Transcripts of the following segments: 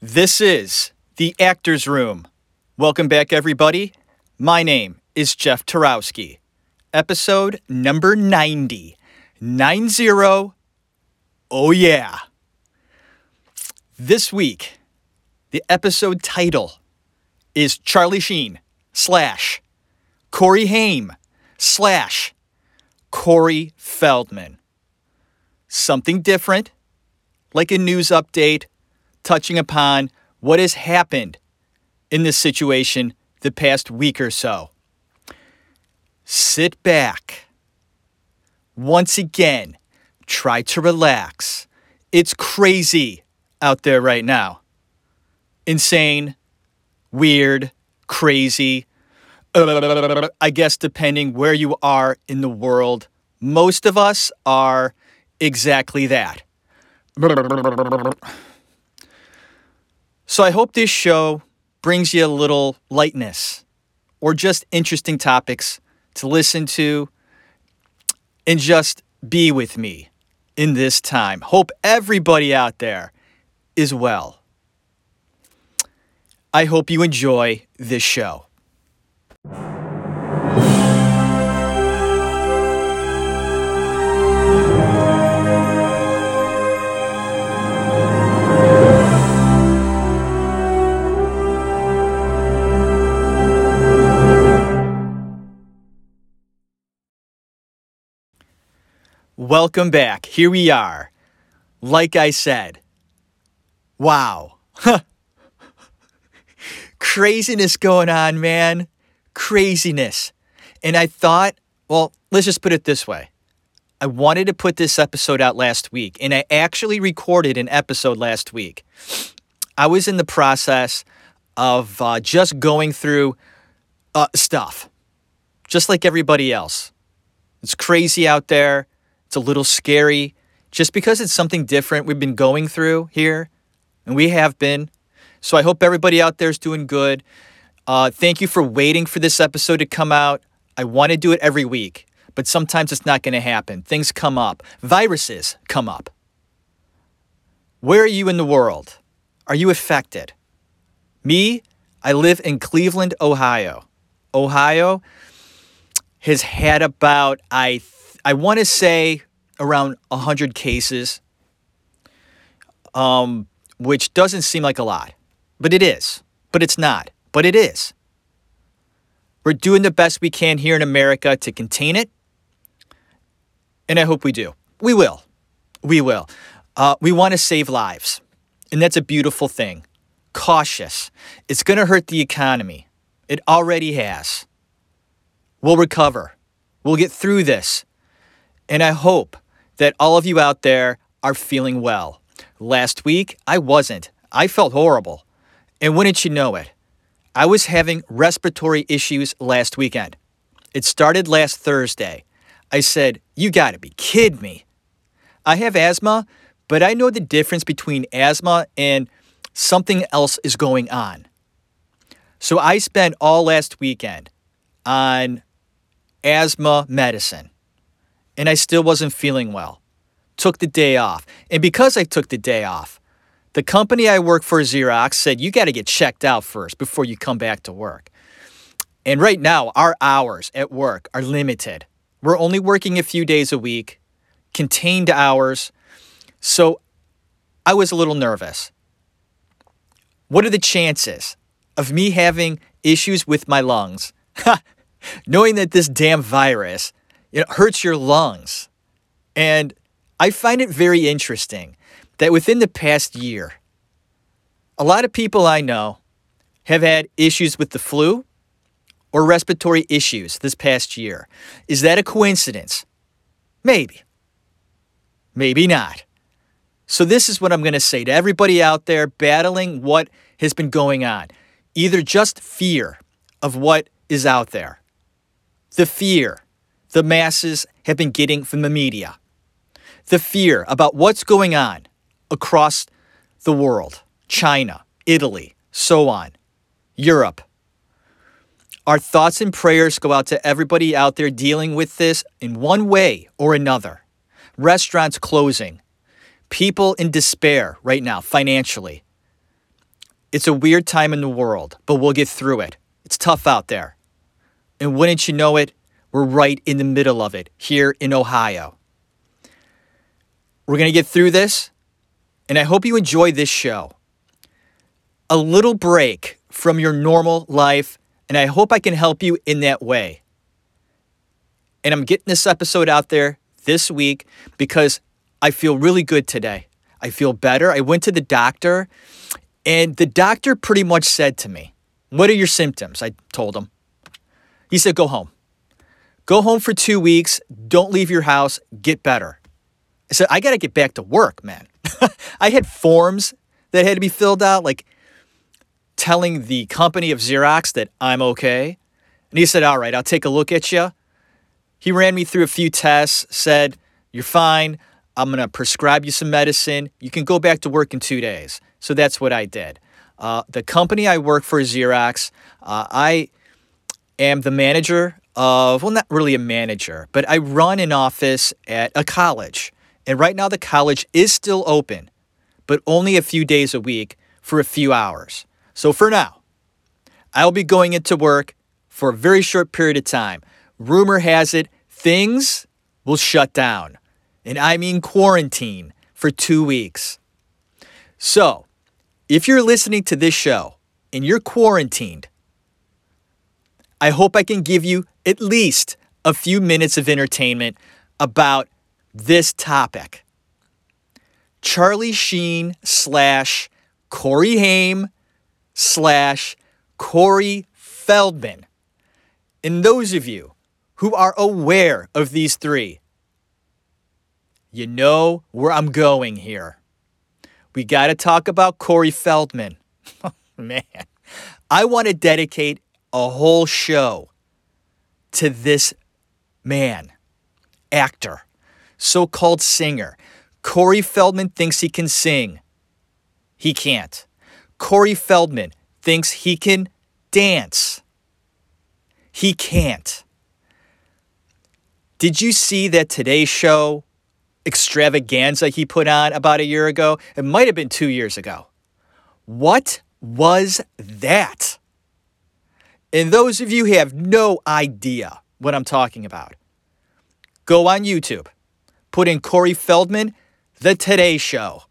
This is the Actors Room. Welcome back, everybody. My name is Jeff Tarowski. Episode number 90. 90. Oh, yeah. This week, the episode title is Charlie Sheen slash Corey Haim slash Corey Feldman. Something different, like a news update touching upon what has happened in this situation the past week or so. Sit back. Once again, try to relax. It's crazy out there right now. Insane, weird, crazy. I guess depending where you are in the world, most of us are exactly that. So I hope this show brings you a little lightness or just interesting topics to listen to and just be with me in this time. Hope everybody out there is well. I hope you enjoy this show. Welcome back. Here we are. Like I said, wow. Craziness going on, man. Craziness. And I thought, well, let's just put it this way. I wanted to put this episode out last week, and I actually recorded an episode last week. I was in the process of uh, just going through uh, stuff, just like everybody else. It's crazy out there. It's a little scary just because it's something different we've been going through here, and we have been. So I hope everybody out there is doing good. Uh, thank you for waiting for this episode to come out. I want to do it every week, but sometimes it's not going to happen. Things come up, viruses come up. Where are you in the world? Are you affected? Me, I live in Cleveland, Ohio. Ohio has had about, I I want to say around 100 cases, um, which doesn't seem like a lot, but it is. But it's not. But it is. We're doing the best we can here in America to contain it, and I hope we do. We will. We will. Uh, we want to save lives, and that's a beautiful thing. Cautious. It's going to hurt the economy. It already has. We'll recover. We'll get through this. And I hope that all of you out there are feeling well. Last week, I wasn't. I felt horrible. And wouldn't you know it? I was having respiratory issues last weekend. It started last Thursday. I said, You gotta be kidding me. I have asthma, but I know the difference between asthma and something else is going on. So I spent all last weekend on asthma medicine and I still wasn't feeling well. Took the day off. And because I took the day off, the company I work for, Xerox, said, You got to get checked out first before you come back to work. And right now, our hours at work are limited. We're only working a few days a week, contained hours. So I was a little nervous. What are the chances of me having issues with my lungs? Knowing that this damn virus it hurts your lungs. And I find it very interesting that within the past year, a lot of people I know have had issues with the flu or respiratory issues this past year. Is that a coincidence? Maybe. Maybe not. So, this is what I'm going to say to everybody out there battling what has been going on. Either just fear of what is out there, the fear the masses have been getting from the media. The fear about what's going on across the world China, Italy, so on, Europe. Our thoughts and prayers go out to everybody out there dealing with this in one way or another. Restaurants closing, people in despair right now financially. It's a weird time in the world, but we'll get through it. It's tough out there. And wouldn't you know it, we're right in the middle of it here in Ohio. We're going to get through this, and I hope you enjoy this show. A little break from your normal life, and I hope I can help you in that way. And I'm getting this episode out there this week because I feel really good today. I feel better. I went to the doctor, and the doctor pretty much said to me, What are your symptoms? I told him. He said, Go home. Go home for two weeks. Don't leave your house. Get better. I said, I got to get back to work, man. I had forms that had to be filled out, like telling the company of Xerox that I'm okay. And he said, All right, I'll take a look at you. He ran me through a few tests, said, You're fine. I'm going to prescribe you some medicine. You can go back to work in two days. So that's what I did. Uh, the company I work for, is Xerox, uh, I am the manager of, well, not really a manager, but I run an office at a college. And right now, the college is still open, but only a few days a week for a few hours. So for now, I'll be going into work for a very short period of time. Rumor has it things will shut down and I mean quarantine, for two weeks. So, if you're listening to this show and you're quarantined, I hope I can give you at least a few minutes of entertainment about this topic. Charlie Sheen slash Corey Haim slash Corey Feldman. And those of you who are aware of these three, you know where I'm going here. We got to talk about Corey Feldman. Man, I want to dedicate a whole show to this man, actor, so called singer. Corey Feldman thinks he can sing. He can't. Corey Feldman thinks he can dance. He can't. Did you see that Today Show extravaganza he put on about a year ago. It might have been two years ago. What was that? And those of you who have no idea what I'm talking about, go on YouTube, put in Corey Feldman, The Today Show.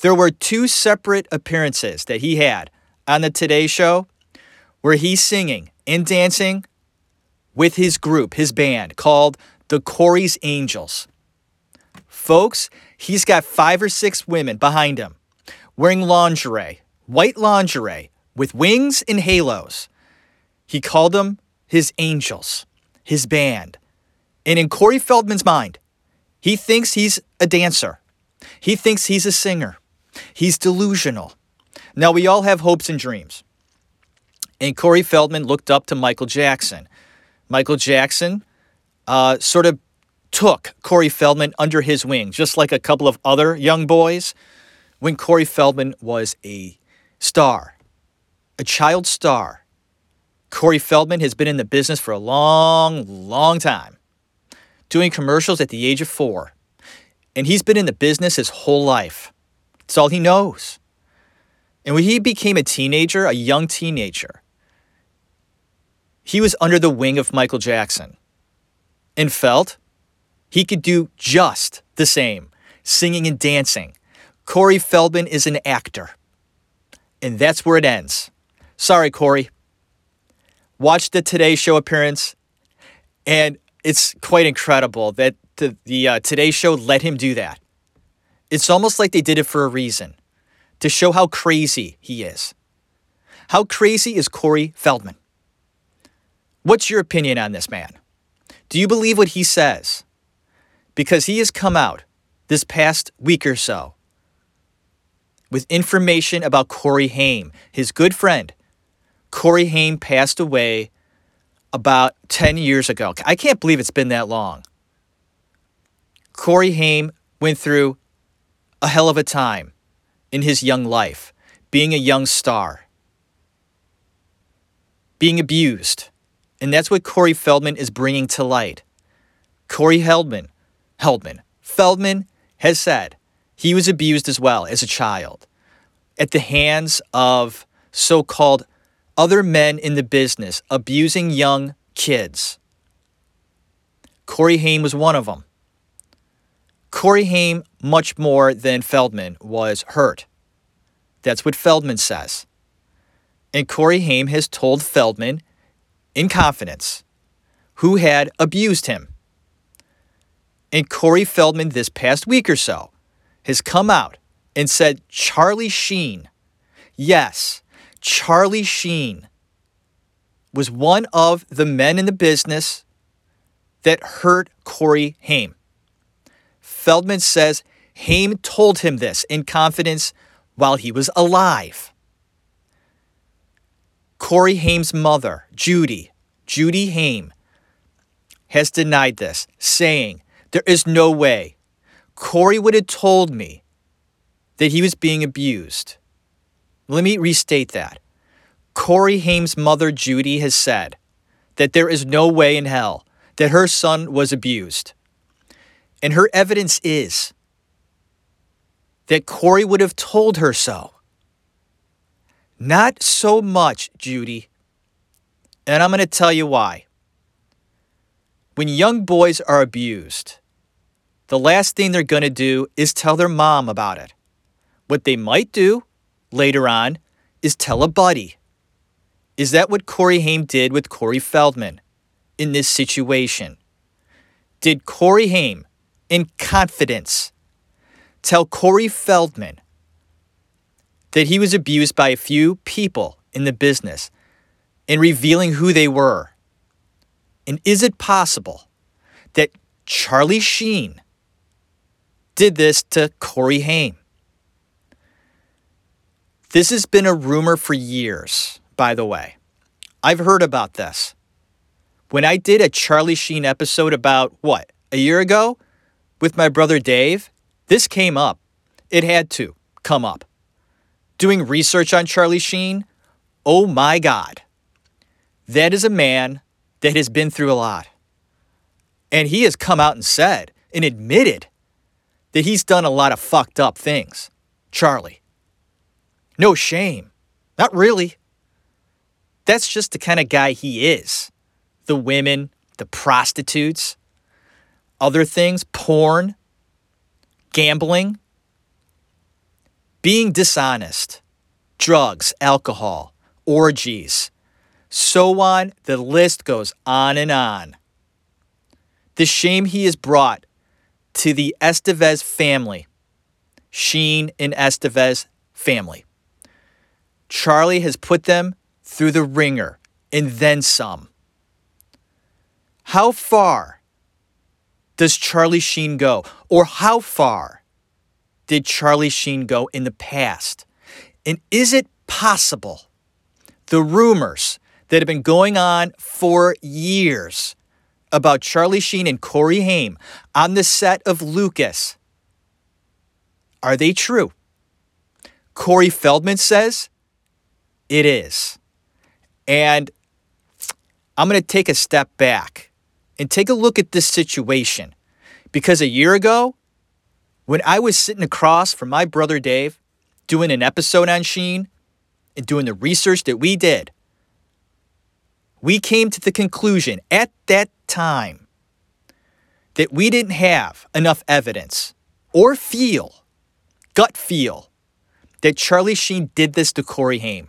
There were two separate appearances that he had on The Today Show where he's singing and dancing with his group, his band called the Corey's Angels. Folks, he's got five or six women behind him wearing lingerie, white lingerie with wings and halos. He called them his angels, his band. And in Corey Feldman's mind, he thinks he's a dancer. He thinks he's a singer. He's delusional. Now, we all have hopes and dreams. And Corey Feldman looked up to Michael Jackson. Michael Jackson uh, sort of took Corey Feldman under his wing, just like a couple of other young boys, when Corey Feldman was a star, a child star. Corey Feldman has been in the business for a long, long time, doing commercials at the age of four. And he's been in the business his whole life. It's all he knows. And when he became a teenager, a young teenager, he was under the wing of Michael Jackson and felt he could do just the same, singing and dancing. Corey Feldman is an actor. And that's where it ends. Sorry, Corey. Watch the Today Show appearance, and it's quite incredible that the, the uh, Today Show let him do that. It's almost like they did it for a reason to show how crazy he is. How crazy is Corey Feldman? What's your opinion on this man? Do you believe what he says? because he has come out this past week or so with information about Corey Haim, his good friend. Corey Haim passed away about 10 years ago. I can't believe it's been that long. Corey Haim went through a hell of a time in his young life, being a young star, being abused. And that's what Corey Feldman is bringing to light. Corey Heldman Heldman. Feldman has said he was abused as well as a child. at the hands of so called other men in the business abusing young kids. Corey Haim was one of them. Corey Haim, much more than Feldman, was hurt. That's what Feldman says. And Corey Haim has told Feldman in confidence who had abused him. And Corey Feldman, this past week or so, has come out and said Charlie Sheen, yes, Charlie Sheen was one of the men in the business that hurt Corey Haim. Feldman says Haim told him this in confidence while he was alive. Corey Haim's mother, Judy, Judy Haim, has denied this, saying, There is no way. Corey would have told me that he was being abused. Let me restate that. Corey Haim's mother, Judy, has said that there is no way in hell that her son was abused. And her evidence is that Corey would have told her so. Not so much, Judy. And I'm going to tell you why. When young boys are abused, the last thing they're going to do is tell their mom about it. What they might do later on is tell a buddy. Is that what Corey Haim did with Corey Feldman in this situation? Did Corey Haim, in confidence, tell Corey Feldman that he was abused by a few people in the business in revealing who they were? And is it possible that Charlie Sheen did this to Corey Haim? This has been a rumor for years, by the way. I've heard about this. When I did a Charlie Sheen episode about what, a year ago with my brother Dave, this came up. It had to come up. Doing research on Charlie Sheen, oh my God. That is a man that has been through a lot. And he has come out and said and admitted that he's done a lot of fucked up things. Charlie. No shame. Not really. That's just the kind of guy he is. The women, the prostitutes, other things, porn, gambling, being dishonest, drugs, alcohol, orgies, so on. The list goes on and on. The shame he has brought to the Estevez family, Sheen and Estevez family. Charlie has put them through the wringer and then some. How far does Charlie Sheen go? Or how far did Charlie Sheen go in the past? And is it possible the rumors that have been going on for years about Charlie Sheen and Corey Haim on the set of Lucas are they true? Corey Feldman says it is. And I'm going to take a step back and take a look at this situation. Because a year ago, when I was sitting across from my brother Dave doing an episode on Sheen and doing the research that we did, we came to the conclusion at that time that we didn't have enough evidence or feel, gut feel, that Charlie Sheen did this to Corey Haim.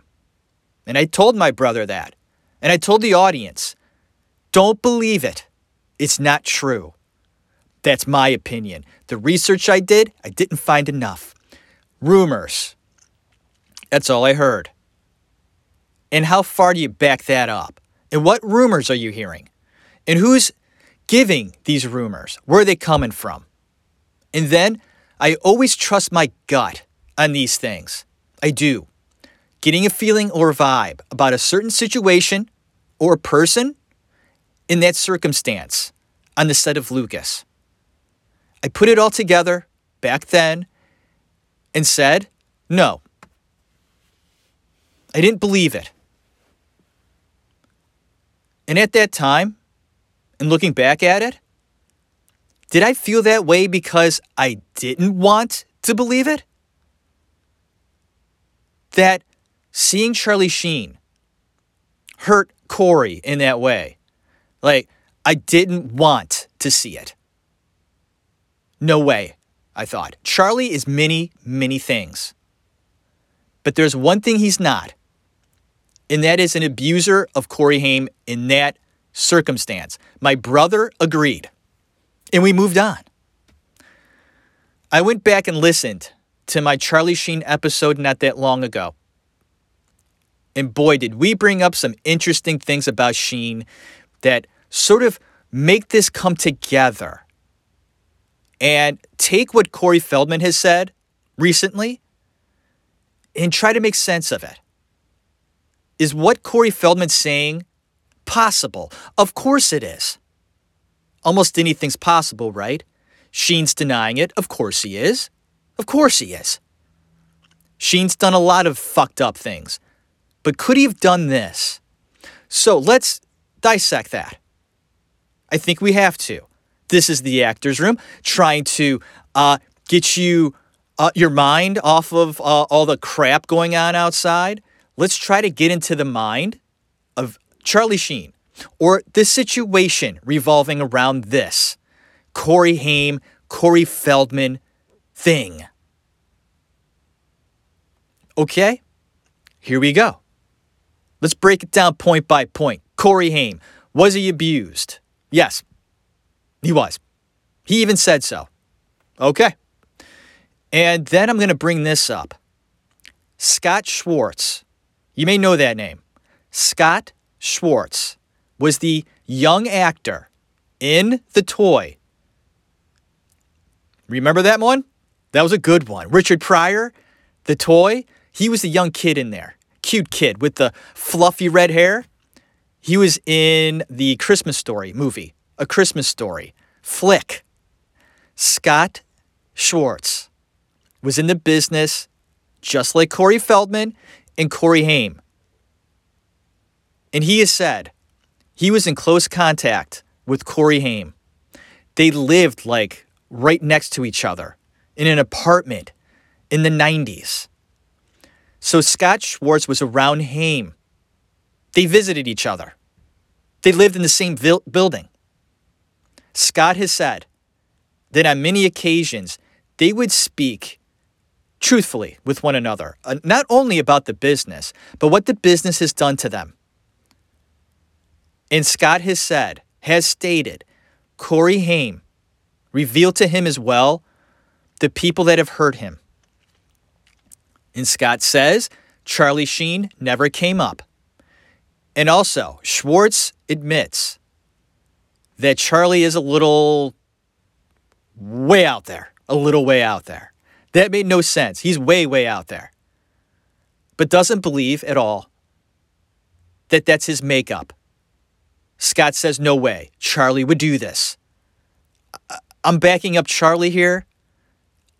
And I told my brother that. And I told the audience don't believe it. It's not true. That's my opinion. The research I did, I didn't find enough. Rumors. That's all I heard. And how far do you back that up? And what rumors are you hearing? And who's giving these rumors? Where are they coming from? And then I always trust my gut on these things. I do getting a feeling or vibe about a certain situation or person in that circumstance on the set of Lucas. I put it all together back then and said, no. I didn't believe it. And at that time, and looking back at it, did I feel that way because I didn't want to believe it? that seeing Charlie Sheen hurt Corey in that way. Like, I didn't want to see it. No way, I thought. Charlie is many, many things. But there's one thing he's not, and that is an abuser of Corey Haim in that circumstance. My brother agreed, and we moved on. I went back and listened to my Charlie Sheen episode not that long ago. And boy, did we bring up some interesting things about Sheen that sort of make this come together and take what Corey Feldman has said recently and try to make sense of it. Is what Corey Feldman's saying possible? Of course it is. Almost anything's possible, right? Sheen's denying it. Of course he is. Of course he is. Sheen's done a lot of fucked up things. But could he have done this? So let's dissect that. I think we have to. This is the actor's room, trying to uh, get you uh, your mind off of uh, all the crap going on outside. Let's try to get into the mind of Charlie Sheen or this situation revolving around this Corey Haim, Corey Feldman thing. Okay, here we go. Let's break it down point by point. Corey Haim, was he abused? Yes, he was. He even said so. Okay. And then I'm going to bring this up. Scott Schwartz. You may know that name. Scott Schwartz was the young actor in The Toy. Remember that one? That was a good one. Richard Pryor, The Toy, he was the young kid in there. Cute kid with the fluffy red hair. He was in the Christmas Story movie, A Christmas Story, Flick. Scott Schwartz was in the business just like Corey Feldman and Corey Haim. And he has said he was in close contact with Corey Haim. They lived like right next to each other in an apartment in the 90s. So Scott Schwartz was around Haim. They visited each other. They lived in the same building. Scott has said that on many occasions they would speak truthfully with one another, uh, not only about the business, but what the business has done to them. And Scott has said, has stated, Corey Haim revealed to him as well the people that have hurt him. And Scott says Charlie Sheen never came up. And also, Schwartz admits that Charlie is a little way out there, a little way out there. That made no sense. He's way, way out there. But doesn't believe at all that that's his makeup. Scott says, no way. Charlie would do this. I'm backing up Charlie here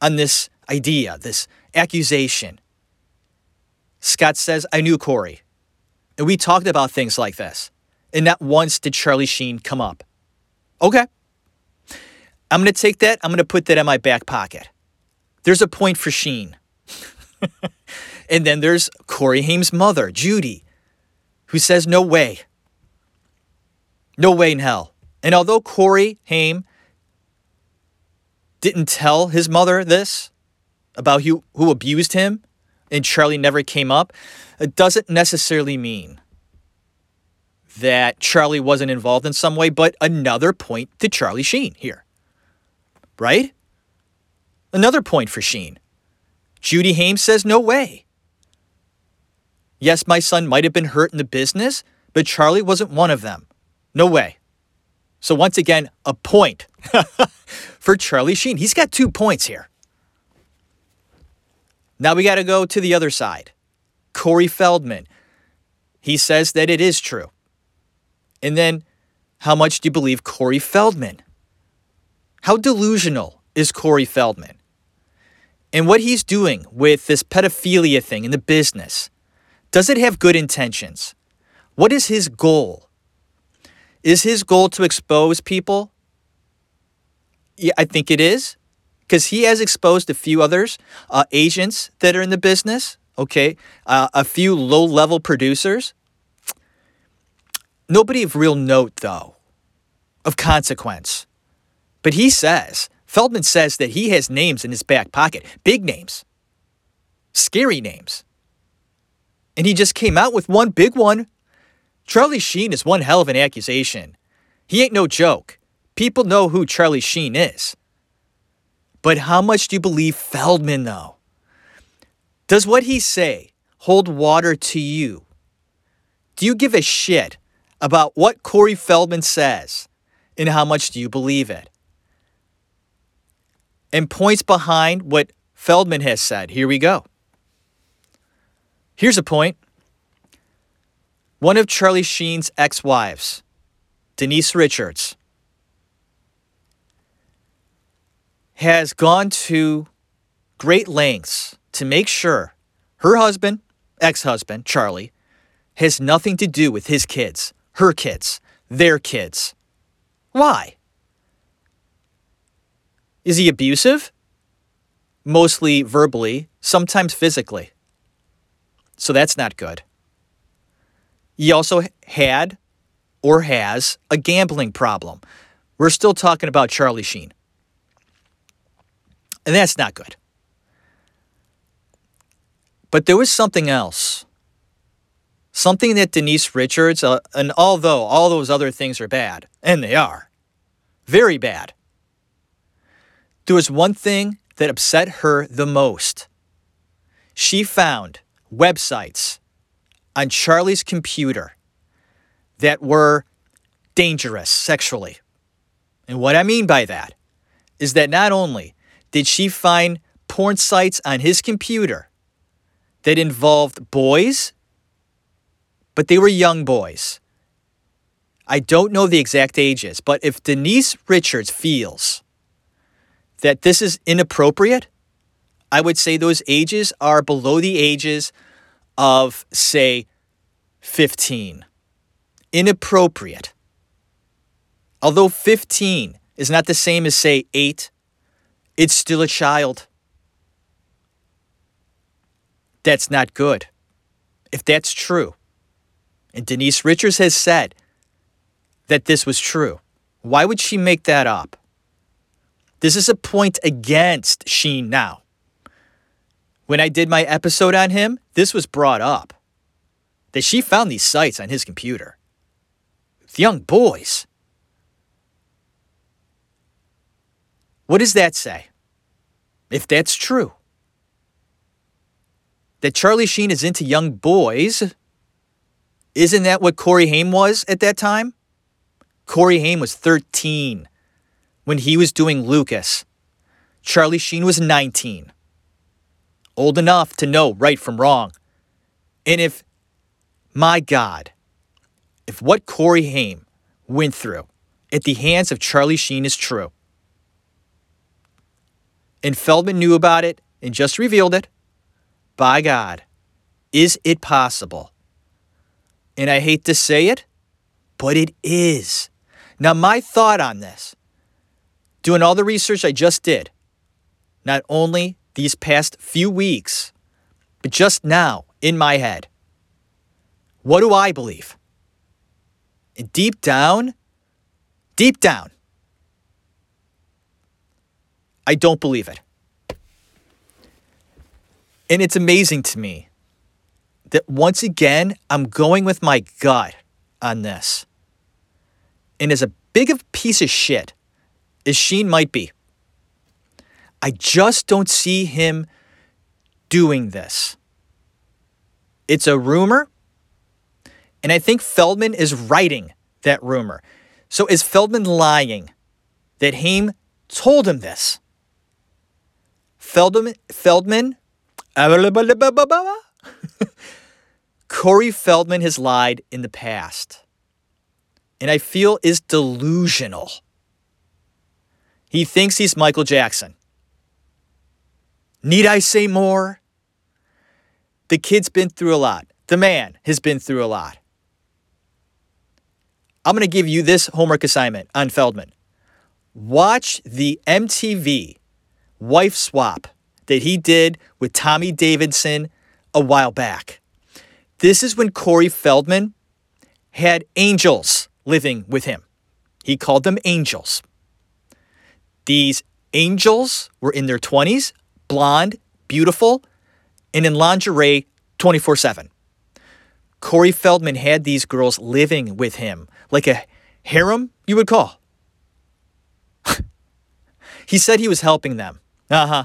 on this idea, this accusation. Scott says, I knew Corey. And we talked about things like this. And not once did Charlie Sheen come up. Okay. I'm going to take that. I'm going to put that in my back pocket. There's a point for Sheen. and then there's Corey Haim's mother, Judy, who says, No way. No way in hell. And although Corey Haim didn't tell his mother this about who, who abused him and Charlie never came up, it doesn't necessarily mean that Charlie wasn't involved in some way, but another point to Charlie Sheen here. Right? Another point for Sheen. Judy Haim says, no way. Yes, my son might have been hurt in the business, but Charlie wasn't one of them. No way. So, once again, a point for Charlie Sheen. He's got two points here. Now we got to go to the other side. Corey Feldman. He says that it is true. And then, how much do you believe Corey Feldman? How delusional is Corey Feldman? And what he's doing with this pedophilia thing in the business, does it have good intentions? What is his goal? Is his goal to expose people? Yeah, I think it is. Because he has exposed a few others, uh, agents that are in the business, okay, uh, a few low level producers. Nobody of real note, though, of consequence. But he says, Feldman says that he has names in his back pocket, big names, scary names. And he just came out with one big one. Charlie Sheen is one hell of an accusation. He ain't no joke. People know who Charlie Sheen is. But how much do you believe Feldman, though? Does what he say hold water to you? Do you give a shit about what Corey Feldman says and how much do you believe it? And points behind what Feldman has said. Here we go. Here's a point. One of Charlie Sheen's ex wives, Denise Richards, has gone to great lengths to make sure her husband, ex husband, Charlie, has nothing to do with his kids, her kids, their kids. Why? Is he abusive? Mostly verbally, sometimes physically. So that's not good. He also had or has a gambling problem. We're still talking about Charlie Sheen. And that's not good. But there was something else. Something that Denise Richards, uh, and although all those other things are bad, and they are, very bad, there was one thing that upset her the most. She found websites on Charlie's computer that were dangerous sexually. And what I mean by that is that not only did she find porn sites on his computer that involved boys, but they were young boys. I don't know the exact ages, but if Denise Richards feels that this is inappropriate, I would say those ages are below the ages of, say, 15. Inappropriate. Although 15 is not the same as, say, 8 it's still a child. That's not good. If that's true, and Denise Richards has said that this was true, why would she make that up? This is a point against Sheen now. When I did my episode on him, this was brought up that she found these sites on his computer. With young boys. What does that say? If that's true, that Charlie Sheen is into young boys, isn't that what Corey Haim was at that time? Corey Haim was 13 when he was doing Lucas. Charlie Sheen was 19. Old enough to know right from wrong. And if, my God, if what Corey Haim went through at the hands of Charlie Sheen is true, and Feldman knew about it and just revealed it, by God, is it possible? And I hate to say it, but it is. Now, my thought on this, doing all the research I just did, not only these past few weeks, but just now in my head, what do I believe? And deep down, deep down, I don't believe it. And it's amazing to me that once again, I'm going with my gut on this. And as a big of piece of shit as Sheen might be, I just don't see him doing this. It's a rumor, and I think Feldman is writing that rumor. So is Feldman lying that Haim told him this? Feldman, Feldman, Corey Feldman has lied in the past, and I feel is delusional. He thinks he's Michael Jackson. Need I say more? The kid's been through a lot. The man has been through a lot. I'm going to give you this homework assignment on Feldman. Watch the MTV wife swap that he did with Tommy Davidson a while back. This is when Corey Feldman had angels living with him. He called them angels. These angels were in their 20s, blonde, beautiful, and in lingerie 24 7. Corey Feldman had these girls living with him, like a harem, you would call. he said he was helping them. Uh huh.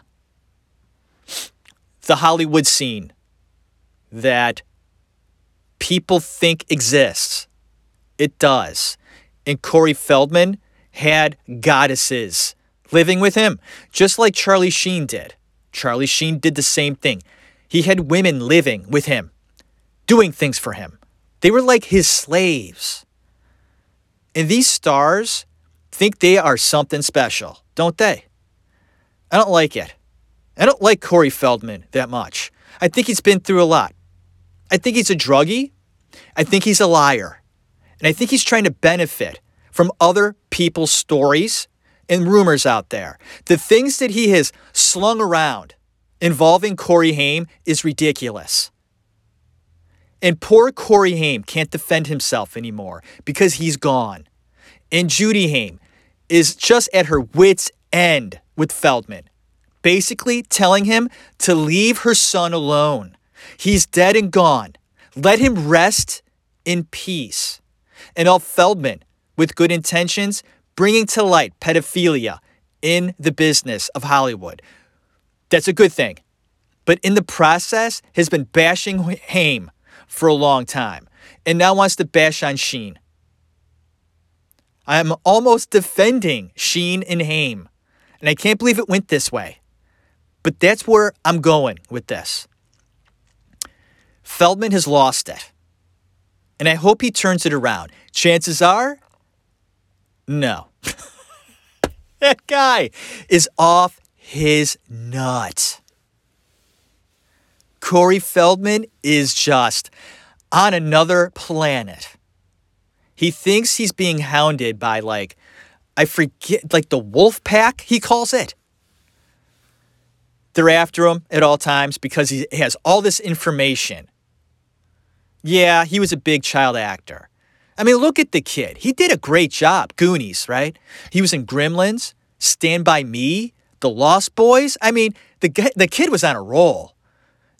The Hollywood scene that people think exists. It does. And Corey Feldman had goddesses living with him, just like Charlie Sheen did. Charlie Sheen did the same thing. He had women living with him, doing things for him. They were like his slaves. And these stars think they are something special, don't they? I don't like it. I don't like Corey Feldman that much. I think he's been through a lot. I think he's a druggie. I think he's a liar. And I think he's trying to benefit from other people's stories and rumors out there. The things that he has slung around involving Corey Haim is ridiculous. And poor Corey Haim can't defend himself anymore because he's gone. And Judy Haim is just at her wits' end with Feldman, basically telling him to leave her son alone. He's dead and gone. Let him rest in peace. And Al Feldman, with good intentions, bringing to light pedophilia in the business of Hollywood. That's a good thing. But in the process, has been bashing Haim for a long time and now wants to bash on Sheen. I'm almost defending Sheen and Haim, and I can't believe it went this way. But that's where I'm going with this. Feldman has lost it, and I hope he turns it around. Chances are no. that guy is off his nut. Corey Feldman is just on another planet. He thinks he's being hounded by, like, I forget, like the wolf pack, he calls it. They're after him at all times because he has all this information. Yeah, he was a big child actor. I mean, look at the kid. He did a great job. Goonies, right? He was in Gremlins, Stand By Me, The Lost Boys. I mean, the, the kid was on a roll.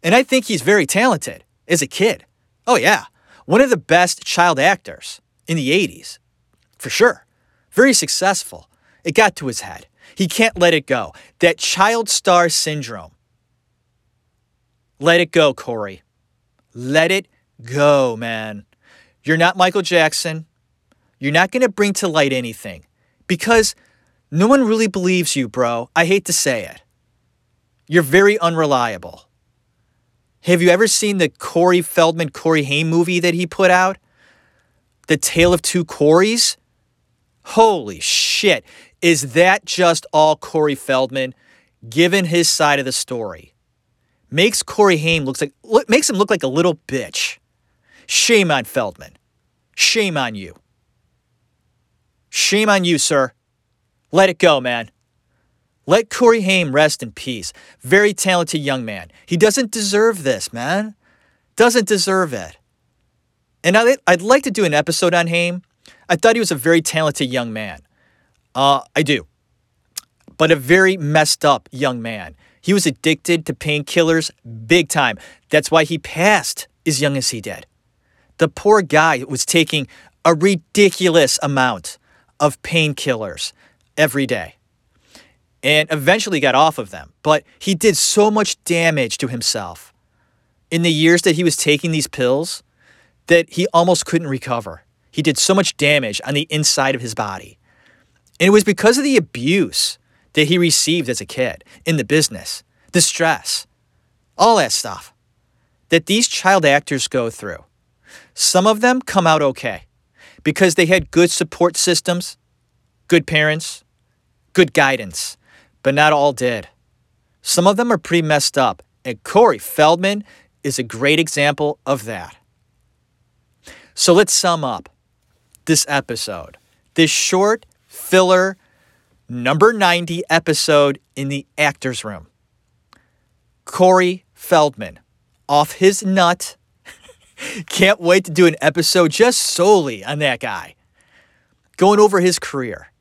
And I think he's very talented as a kid. Oh, yeah. One of the best child actors in the 80s, for sure. Very successful. It got to his head. He can't let it go. That child star syndrome. Let it go, Corey. Let it go, man. You're not Michael Jackson. You're not going to bring to light anything because no one really believes you, bro. I hate to say it. You're very unreliable. Have you ever seen the Corey Feldman, Corey Haim movie that he put out? The Tale of Two Coreys? Holy shit. Is that just all Corey Feldman given his side of the story? Makes Corey Haim looks like makes him look like a little bitch. Shame on Feldman. Shame on you. Shame on you, sir. Let it go, man. Let Corey Haim rest in peace. Very talented young man. He doesn't deserve this, man. Doesn't deserve it. And I'd like to do an episode on Haim. I thought he was a very talented young man. Uh, I do. But a very messed up young man. He was addicted to painkillers big time. That's why he passed as young as he did. The poor guy was taking a ridiculous amount of painkillers every day and eventually got off of them. But he did so much damage to himself in the years that he was taking these pills that he almost couldn't recover. He did so much damage on the inside of his body. And it was because of the abuse that he received as a kid in the business, the stress, all that stuff that these child actors go through. Some of them come out okay because they had good support systems, good parents, good guidance, but not all did. Some of them are pretty messed up, and Corey Feldman is a great example of that. So let's sum up this episode, this short filler number 90 episode in the actor's room. Corey Feldman, off his nut. Can't wait to do an episode just solely on that guy. Going over his career,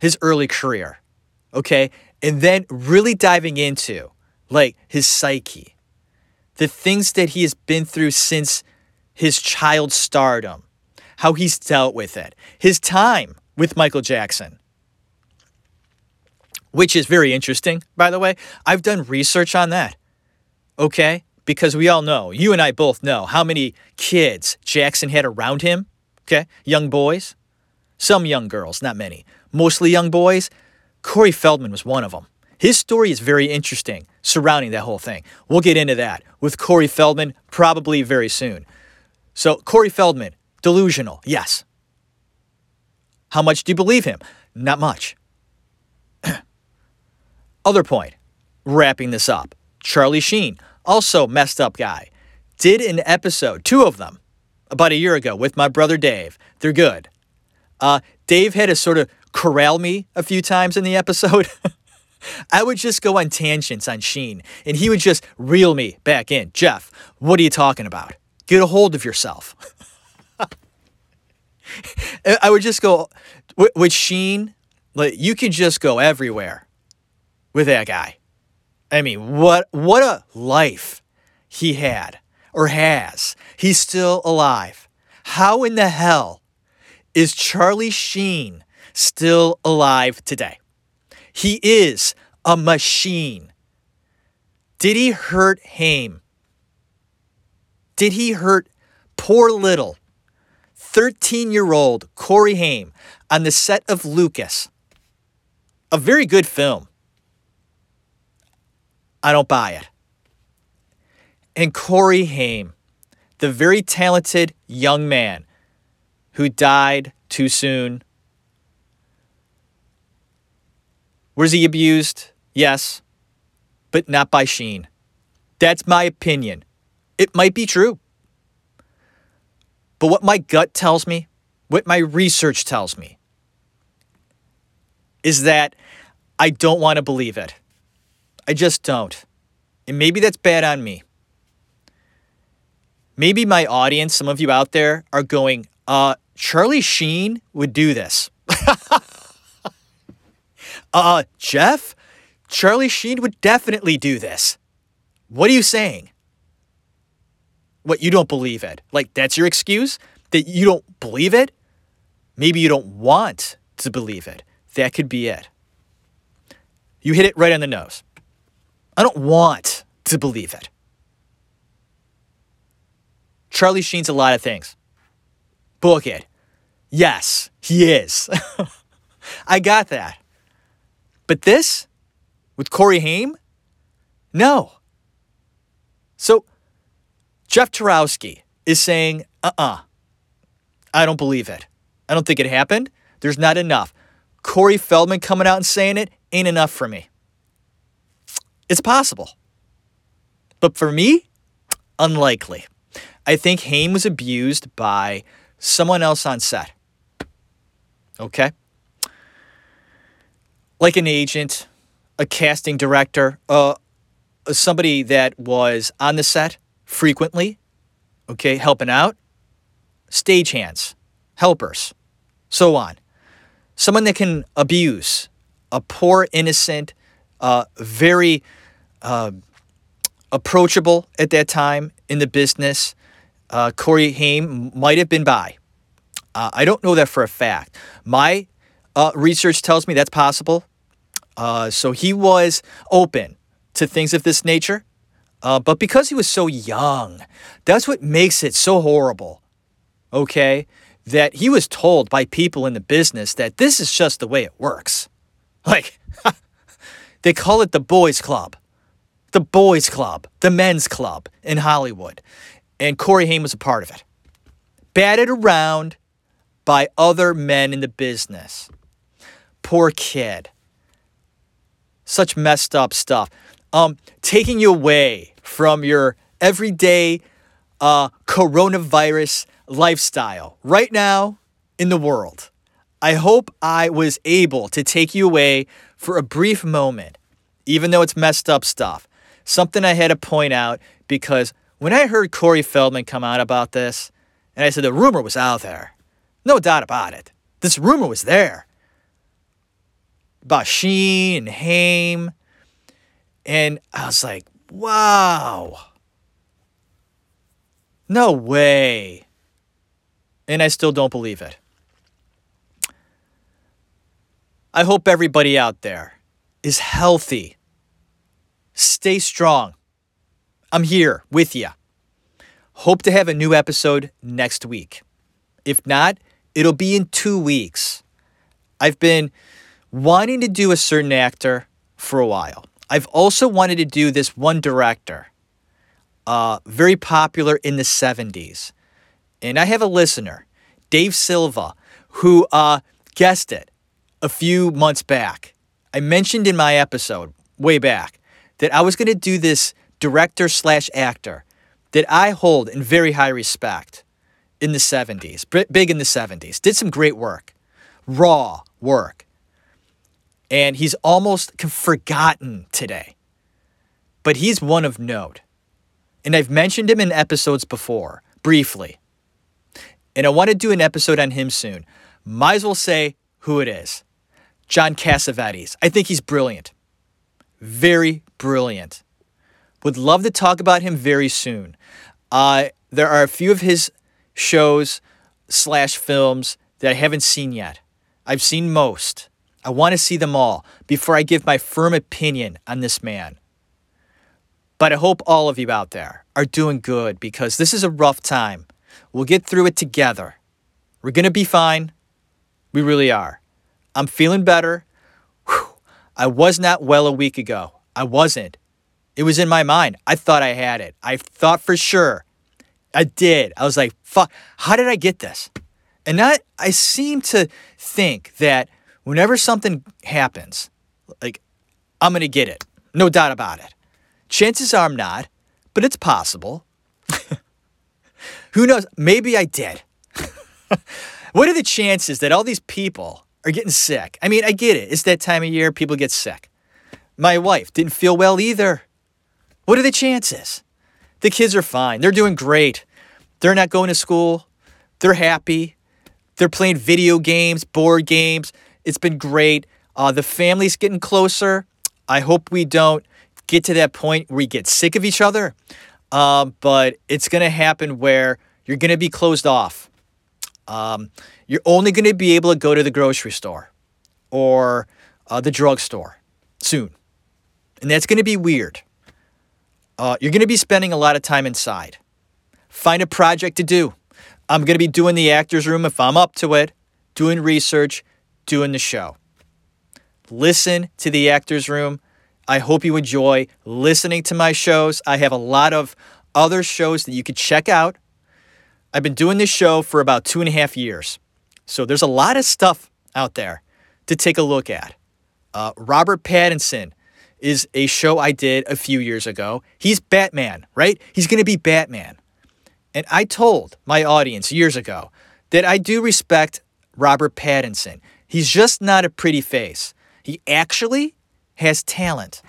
his early career, okay? And then really diving into like his psyche, the things that he has been through since his child stardom, how he's dealt with it, his time with Michael Jackson, which is very interesting, by the way. I've done research on that, okay? Because we all know, you and I both know how many kids Jackson had around him, okay? Young boys, some young girls, not many, mostly young boys. Corey Feldman was one of them. His story is very interesting surrounding that whole thing. We'll get into that with Corey Feldman probably very soon. So, Corey Feldman, delusional, yes. How much do you believe him? Not much. Other point, wrapping this up Charlie Sheen, also messed up guy, did an episode, two of them, about a year ago with my brother Dave. They're good. Uh, Dave had to sort of corral me a few times in the episode. I would just go on tangents on Sheen, and he would just reel me back in. Jeff, what are you talking about? Get a hold of yourself. I would just go with Sheen. Like you could just go everywhere with that guy. I mean, what what a life he had or has. He's still alive. How in the hell is Charlie Sheen still alive today? He is a machine. Did he hurt Haim? Did he hurt poor little 13 year old Corey Haim on the set of Lucas? A very good film. I don't buy it. And Corey Haim, the very talented young man who died too soon Was he abused? Yes, but not by Sheen. That's my opinion. It might be true. But what my gut tells me, what my research tells me, is that I don't want to believe it. I just don't. And maybe that's bad on me. Maybe my audience, some of you out there, are going, uh, Charlie Sheen would do this. Uh, Jeff, Charlie Sheen would definitely do this. What are you saying? What, you don't believe it? Like, that's your excuse? That you don't believe it? Maybe you don't want to believe it. That could be it. You hit it right on the nose. I don't want to believe it. Charlie Sheen's a lot of things. Book it. Yes, he is. I got that. But this, with Corey Haim, no. So Jeff Tarowski is saying, uh uh-uh, uh, I don't believe it. I don't think it happened. There's not enough. Corey Feldman coming out and saying it ain't enough for me. It's possible. But for me, unlikely. I think Haim was abused by someone else on set. Okay? like an agent, a casting director, uh, somebody that was on the set frequently, okay, helping out, stagehands, helpers, so on. Someone that can abuse a poor, innocent, uh, very uh, approachable at that time in the business. Uh, Corey Haim might have been by. Uh, I don't know that for a fact. My uh, research tells me that's possible. Uh, so he was open to things of this nature. Uh, but because he was so young, that's what makes it so horrible. Okay? That he was told by people in the business that this is just the way it works. Like, they call it the boys' club. The boys' club, the men's club in Hollywood. And Corey Haim was a part of it. Batted around by other men in the business. Poor kid such messed up stuff. Um, taking you away from your everyday uh, coronavirus lifestyle right now in the world. I hope I was able to take you away for a brief moment, even though it's messed up stuff, something I had to point out because when I heard Corey Feldman come out about this, and I said the rumor was out there, no doubt about it. This rumor was there about Sheen and Haim. And I was like, wow. No way. And I still don't believe it. I hope everybody out there is healthy. Stay strong. I'm here with you. Hope to have a new episode next week. If not, it'll be in two weeks. I've been wanting to do a certain actor for a while. I've also wanted to do this one director, uh, very popular in the 70s. And I have a listener, Dave Silva, who uh, guessed it a few months back. I mentioned in my episode way back that I was going to do this director slash actor that I hold in very high respect in the 70s, big in the 70s, did some great work, raw work. And he's almost forgotten today. But he's one of note. And I've mentioned him in episodes before, briefly. And I want to do an episode on him soon. Might as well say who it is John Cassavetes. I think he's brilliant. Very brilliant. Would love to talk about him very soon. Uh, there are a few of his shows slash films that I haven't seen yet. I've seen most. I want to see them all before I give my firm opinion on this man. But I hope all of you out there are doing good because this is a rough time. We'll get through it together. We're going to be fine. We really are. I'm feeling better. Whew. I was not well a week ago. I wasn't. It was in my mind. I thought I had it. I thought for sure. I did. I was like, fuck, how did I get this? And that I seem to think that whenever something happens, like I'm going to get it. No doubt about it. Chances are I'm not, but it's possible. Who knows? Maybe I did. what are the chances that all these people are getting sick? I mean, I get it. It's that time of year, people get sick. My wife didn't feel well either. What are the chances? The kids are fine. They're doing great. They're not going to school. They're happy. They're playing video games, board games. It's been great. Uh, the family's getting closer. I hope we don't get to that point where we get sick of each other. Um, but it's going to happen where you're going to be closed off. Um, you're only going to be able to go to the grocery store or uh, the drugstore soon. And that's going to be weird. Uh, you're going to be spending a lot of time inside. Find a project to do. I'm going to be doing the actor's room if I'm up to it, doing research, doing the show. Listen to the actor's room. I hope you enjoy listening to my shows. I have a lot of other shows that you could check out. I've been doing this show for about two and a half years. So there's a lot of stuff out there to take a look at. Uh, Robert Pattinson is a show I did a few years ago. He's Batman, right? He's going to be Batman. And I told my audience years ago that I do respect Robert Pattinson. He's just not a pretty face. He actually has talent.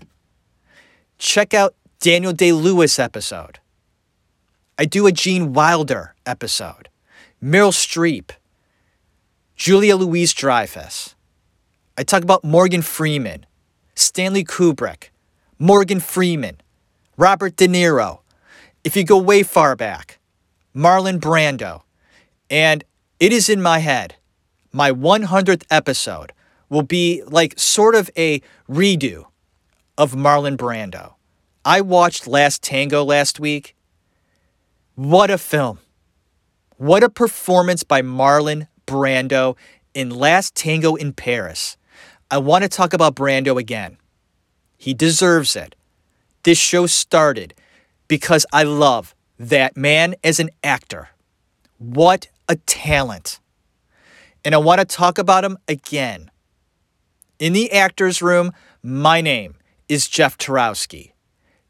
Check out Daniel Day Lewis episode. I do a Gene Wilder episode. Meryl Streep. Julia Louise Dreyfus. I talk about Morgan Freeman. Stanley Kubrick, Morgan Freeman, Robert De Niro. If you go way far back, Marlon Brando. And it is in my head. My 100th episode will be like sort of a redo of Marlon Brando. I watched Last Tango last week. What a film. What a performance by Marlon Brando in Last Tango in Paris. I want to talk about Brando again. He deserves it. This show started because I love that man as an actor. What a talent. And I want to talk about him again. In the actor's room, my name is Jeff Tarowski.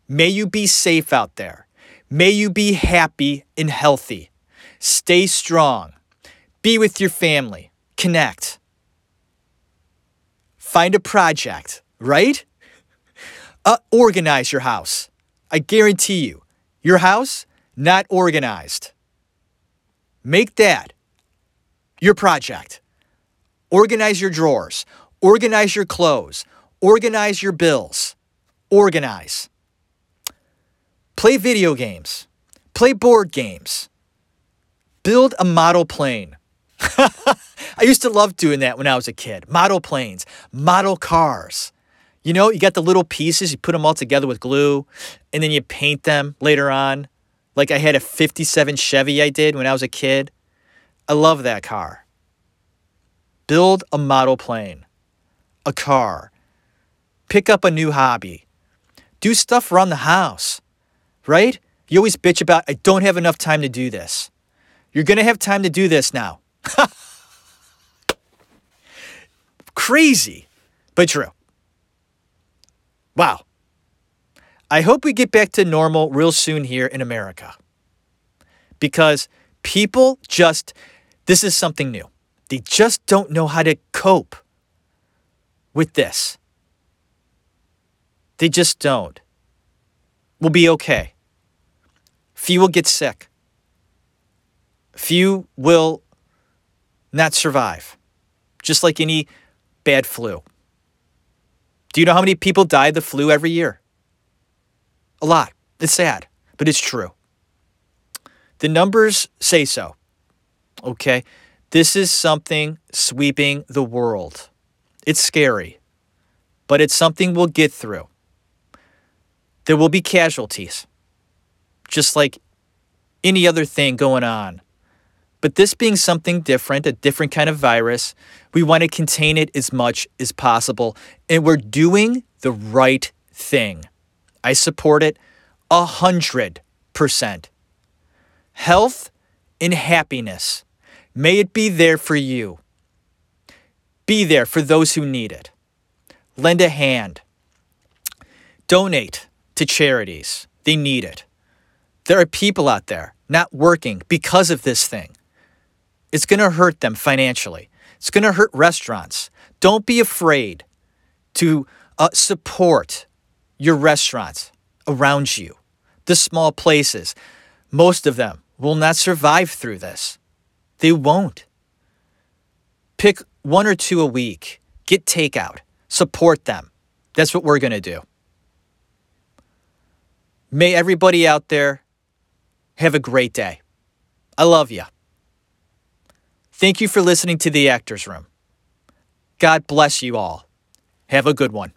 May you be safe out there. May you be happy and healthy. Stay strong. Be with your family. Connect. Find a project, right? Uh, organize your house. I guarantee you, your house, not organized. Make that your project. Organize your drawers, organize your clothes, organize your bills, organize. Play video games, play board games, build a model plane. I used to love doing that when I was a kid. Model planes, model cars. You know, you got the little pieces, you put them all together with glue, and then you paint them later on. Like I had a 57 Chevy I did when I was a kid. I love that car. Build a model plane, a car. Pick up a new hobby. Do stuff around the house, right? You always bitch about, I don't have enough time to do this. You're going to have time to do this now. Crazy, but true. Wow. I hope we get back to normal real soon here in America. Because people just, this is something new. They just don't know how to cope with this. They just don't. We'll be okay. Few will get sick. Few will not survive, just like any bad flu. Do you know how many people die of the flu every year? A lot. It's sad, but it's true. The numbers say so. Okay? This is something sweeping the world. It's scary, but it's something we'll get through. There will be casualties, just like any other thing going on. But this being something different, a different kind of virus, we want to contain it as much as possible. And we're doing the right thing. I support it a hundred percent. Health and happiness. May it be there for you. Be there for those who need it. Lend a hand. Donate to charities. They need it. There are people out there not working because of this thing. It's going to hurt them financially. It's going to hurt restaurants. Don't be afraid to uh, support your restaurants around you, the small places. Most of them will not survive through this. They won't. Pick one or two a week, get takeout, support them. That's what we're going to do. May everybody out there have a great day. I love you. Thank you for listening to The Actors Room. God bless you all. Have a good one.